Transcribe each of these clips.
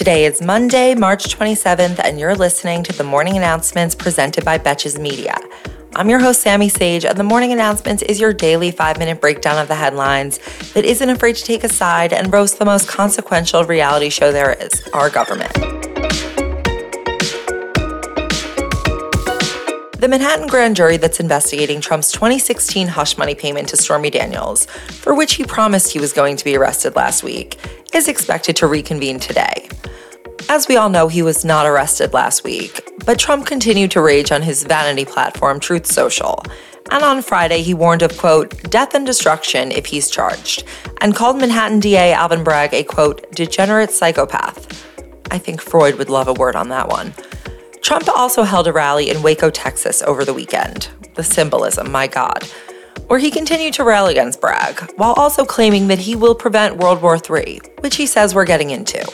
Today is Monday, March 27th, and you're listening to the morning announcements presented by Betches Media. I'm your host, Sammy Sage, and the morning announcements is your daily five minute breakdown of the headlines that isn't afraid to take a side and roast the most consequential reality show there is our government. The Manhattan grand jury that's investigating Trump's 2016 hush money payment to Stormy Daniels, for which he promised he was going to be arrested last week, is expected to reconvene today. As we all know, he was not arrested last week, but Trump continued to rage on his vanity platform, Truth Social. And on Friday, he warned of, quote, death and destruction if he's charged, and called Manhattan DA Alvin Bragg a, quote, degenerate psychopath. I think Freud would love a word on that one. Trump also held a rally in Waco, Texas over the weekend. The symbolism, my God. Where he continued to rail against Bragg, while also claiming that he will prevent World War III, which he says we're getting into.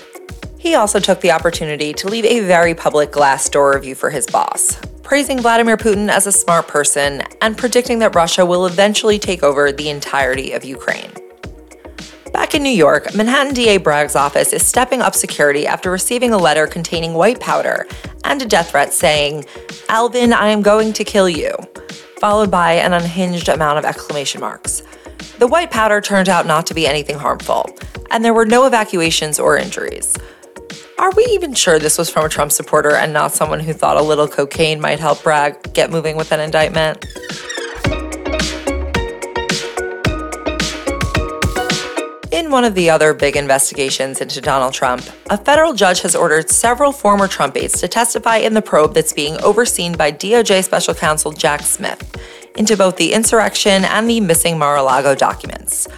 He also took the opportunity to leave a very public Glassdoor review for his boss, praising Vladimir Putin as a smart person and predicting that Russia will eventually take over the entirety of Ukraine. Back in New York, Manhattan DA Bragg's office is stepping up security after receiving a letter containing white powder and a death threat saying, Alvin, I am going to kill you, followed by an unhinged amount of exclamation marks. The white powder turned out not to be anything harmful, and there were no evacuations or injuries. Are we even sure this was from a Trump supporter and not someone who thought a little cocaine might help Bragg get moving with an indictment? In one of the other big investigations into Donald Trump, a federal judge has ordered several former Trump aides to testify in the probe that's being overseen by DOJ Special Counsel Jack Smith into both the insurrection and the missing Mar a Lago documents.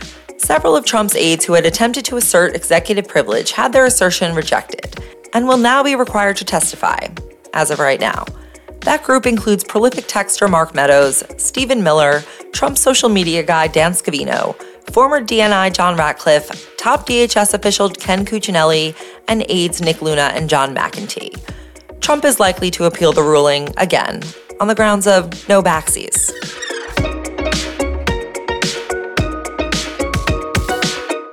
Several of Trump's aides who had attempted to assert executive privilege had their assertion rejected and will now be required to testify, as of right now. That group includes prolific texter Mark Meadows, Stephen Miller, Trump social media guy Dan Scavino, former DNI John Ratcliffe, top DHS official Ken Cuccinelli, and aides Nick Luna and John McEntee. Trump is likely to appeal the ruling again on the grounds of no backsies.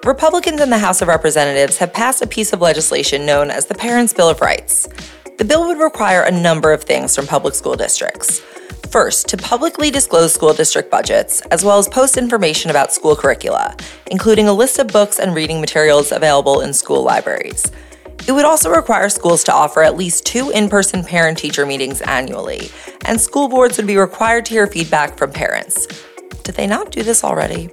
Republicans in the House of Representatives have passed a piece of legislation known as the Parents' Bill of Rights. The bill would require a number of things from public school districts. First, to publicly disclose school district budgets, as well as post information about school curricula, including a list of books and reading materials available in school libraries. It would also require schools to offer at least two in person parent teacher meetings annually, and school boards would be required to hear feedback from parents. Did they not do this already?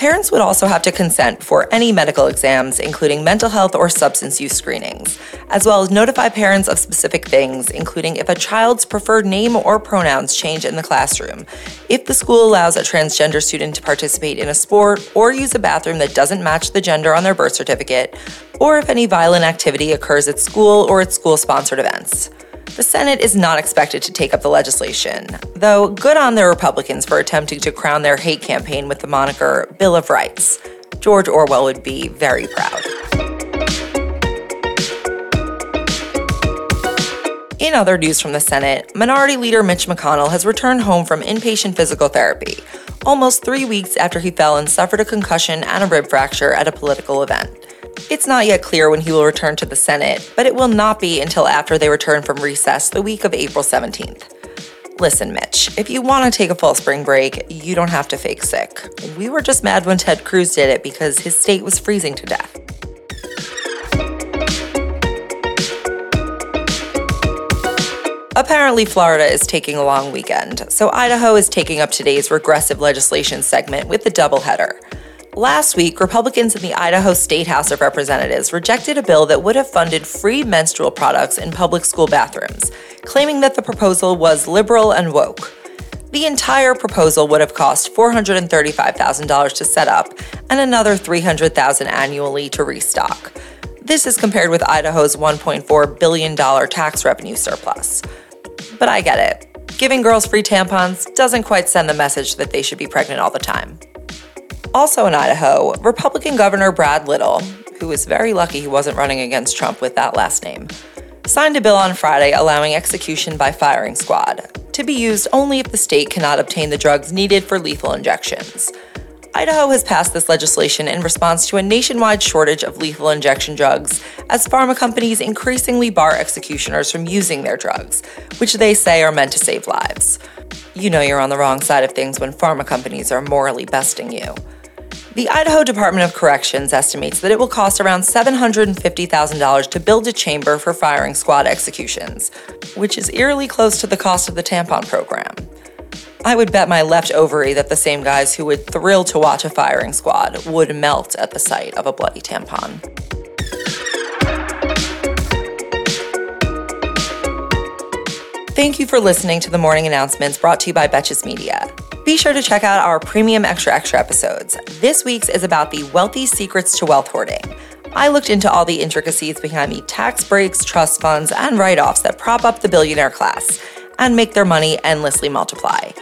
Parents would also have to consent before any medical exams, including mental health or substance use screenings, as well as notify parents of specific things, including if a child's preferred name or pronouns change in the classroom, if the school allows a transgender student to participate in a sport or use a bathroom that doesn't match the gender on their birth certificate, or if any violent activity occurs at school or at school sponsored events. The Senate is not expected to take up the legislation, though good on the Republicans for attempting to crown their hate campaign with the moniker Bill of Rights. George Orwell would be very proud. In other news from the Senate, Minority Leader Mitch McConnell has returned home from inpatient physical therapy, almost three weeks after he fell and suffered a concussion and a rib fracture at a political event. It's not yet clear when he will return to the Senate, but it will not be until after they return from recess the week of April 17th. Listen, Mitch, if you want to take a full spring break, you don't have to fake sick. We were just mad when Ted Cruz did it because his state was freezing to death. Apparently, Florida is taking a long weekend, so Idaho is taking up today's regressive legislation segment with the doubleheader. Last week, Republicans in the Idaho State House of Representatives rejected a bill that would have funded free menstrual products in public school bathrooms, claiming that the proposal was liberal and woke. The entire proposal would have cost $435,000 to set up and another $300,000 annually to restock. This is compared with Idaho's $1.4 billion tax revenue surplus. But I get it. Giving girls free tampons doesn't quite send the message that they should be pregnant all the time. Also in Idaho, Republican Governor Brad Little, who was very lucky he wasn't running against Trump with that last name, signed a bill on Friday allowing execution by firing squad to be used only if the state cannot obtain the drugs needed for lethal injections. Idaho has passed this legislation in response to a nationwide shortage of lethal injection drugs as pharma companies increasingly bar executioners from using their drugs, which they say are meant to save lives. You know you're on the wrong side of things when pharma companies are morally besting you. The Idaho Department of Corrections estimates that it will cost around $750,000 to build a chamber for firing squad executions, which is eerily close to the cost of the tampon program. I would bet my left ovary that the same guys who would thrill to watch a firing squad would melt at the sight of a bloody tampon. Thank you for listening to the morning announcements brought to you by Betches Media. Be sure to check out our premium extra extra episodes. This week's is about the wealthy secrets to wealth hoarding. I looked into all the intricacies behind the tax breaks, trust funds, and write offs that prop up the billionaire class and make their money endlessly multiply.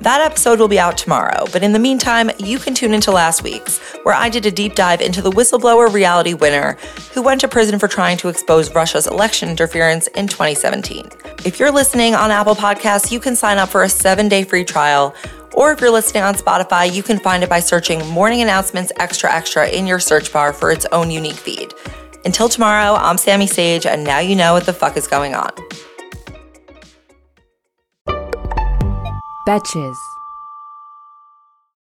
That episode will be out tomorrow, but in the meantime, you can tune into last week's, where I did a deep dive into the whistleblower Reality Winner who went to prison for trying to expose Russia's election interference in 2017. If you're listening on Apple Podcasts, you can sign up for a seven day free trial. Or if you're listening on Spotify, you can find it by searching Morning Announcements Extra Extra in your search bar for its own unique feed. Until tomorrow, I'm Sammy Sage, and now you know what the fuck is going on. Betches.